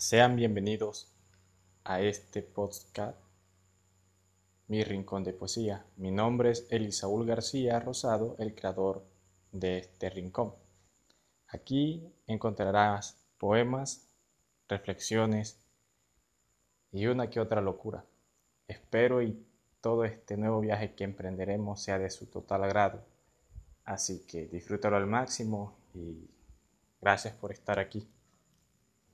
Sean bienvenidos a este podcast, Mi Rincón de Poesía. Mi nombre es Elisaúl García Rosado, el creador de este rincón. Aquí encontrarás poemas, reflexiones y una que otra locura. Espero y todo este nuevo viaje que emprenderemos sea de su total agrado. Así que disfrútalo al máximo y gracias por estar aquí.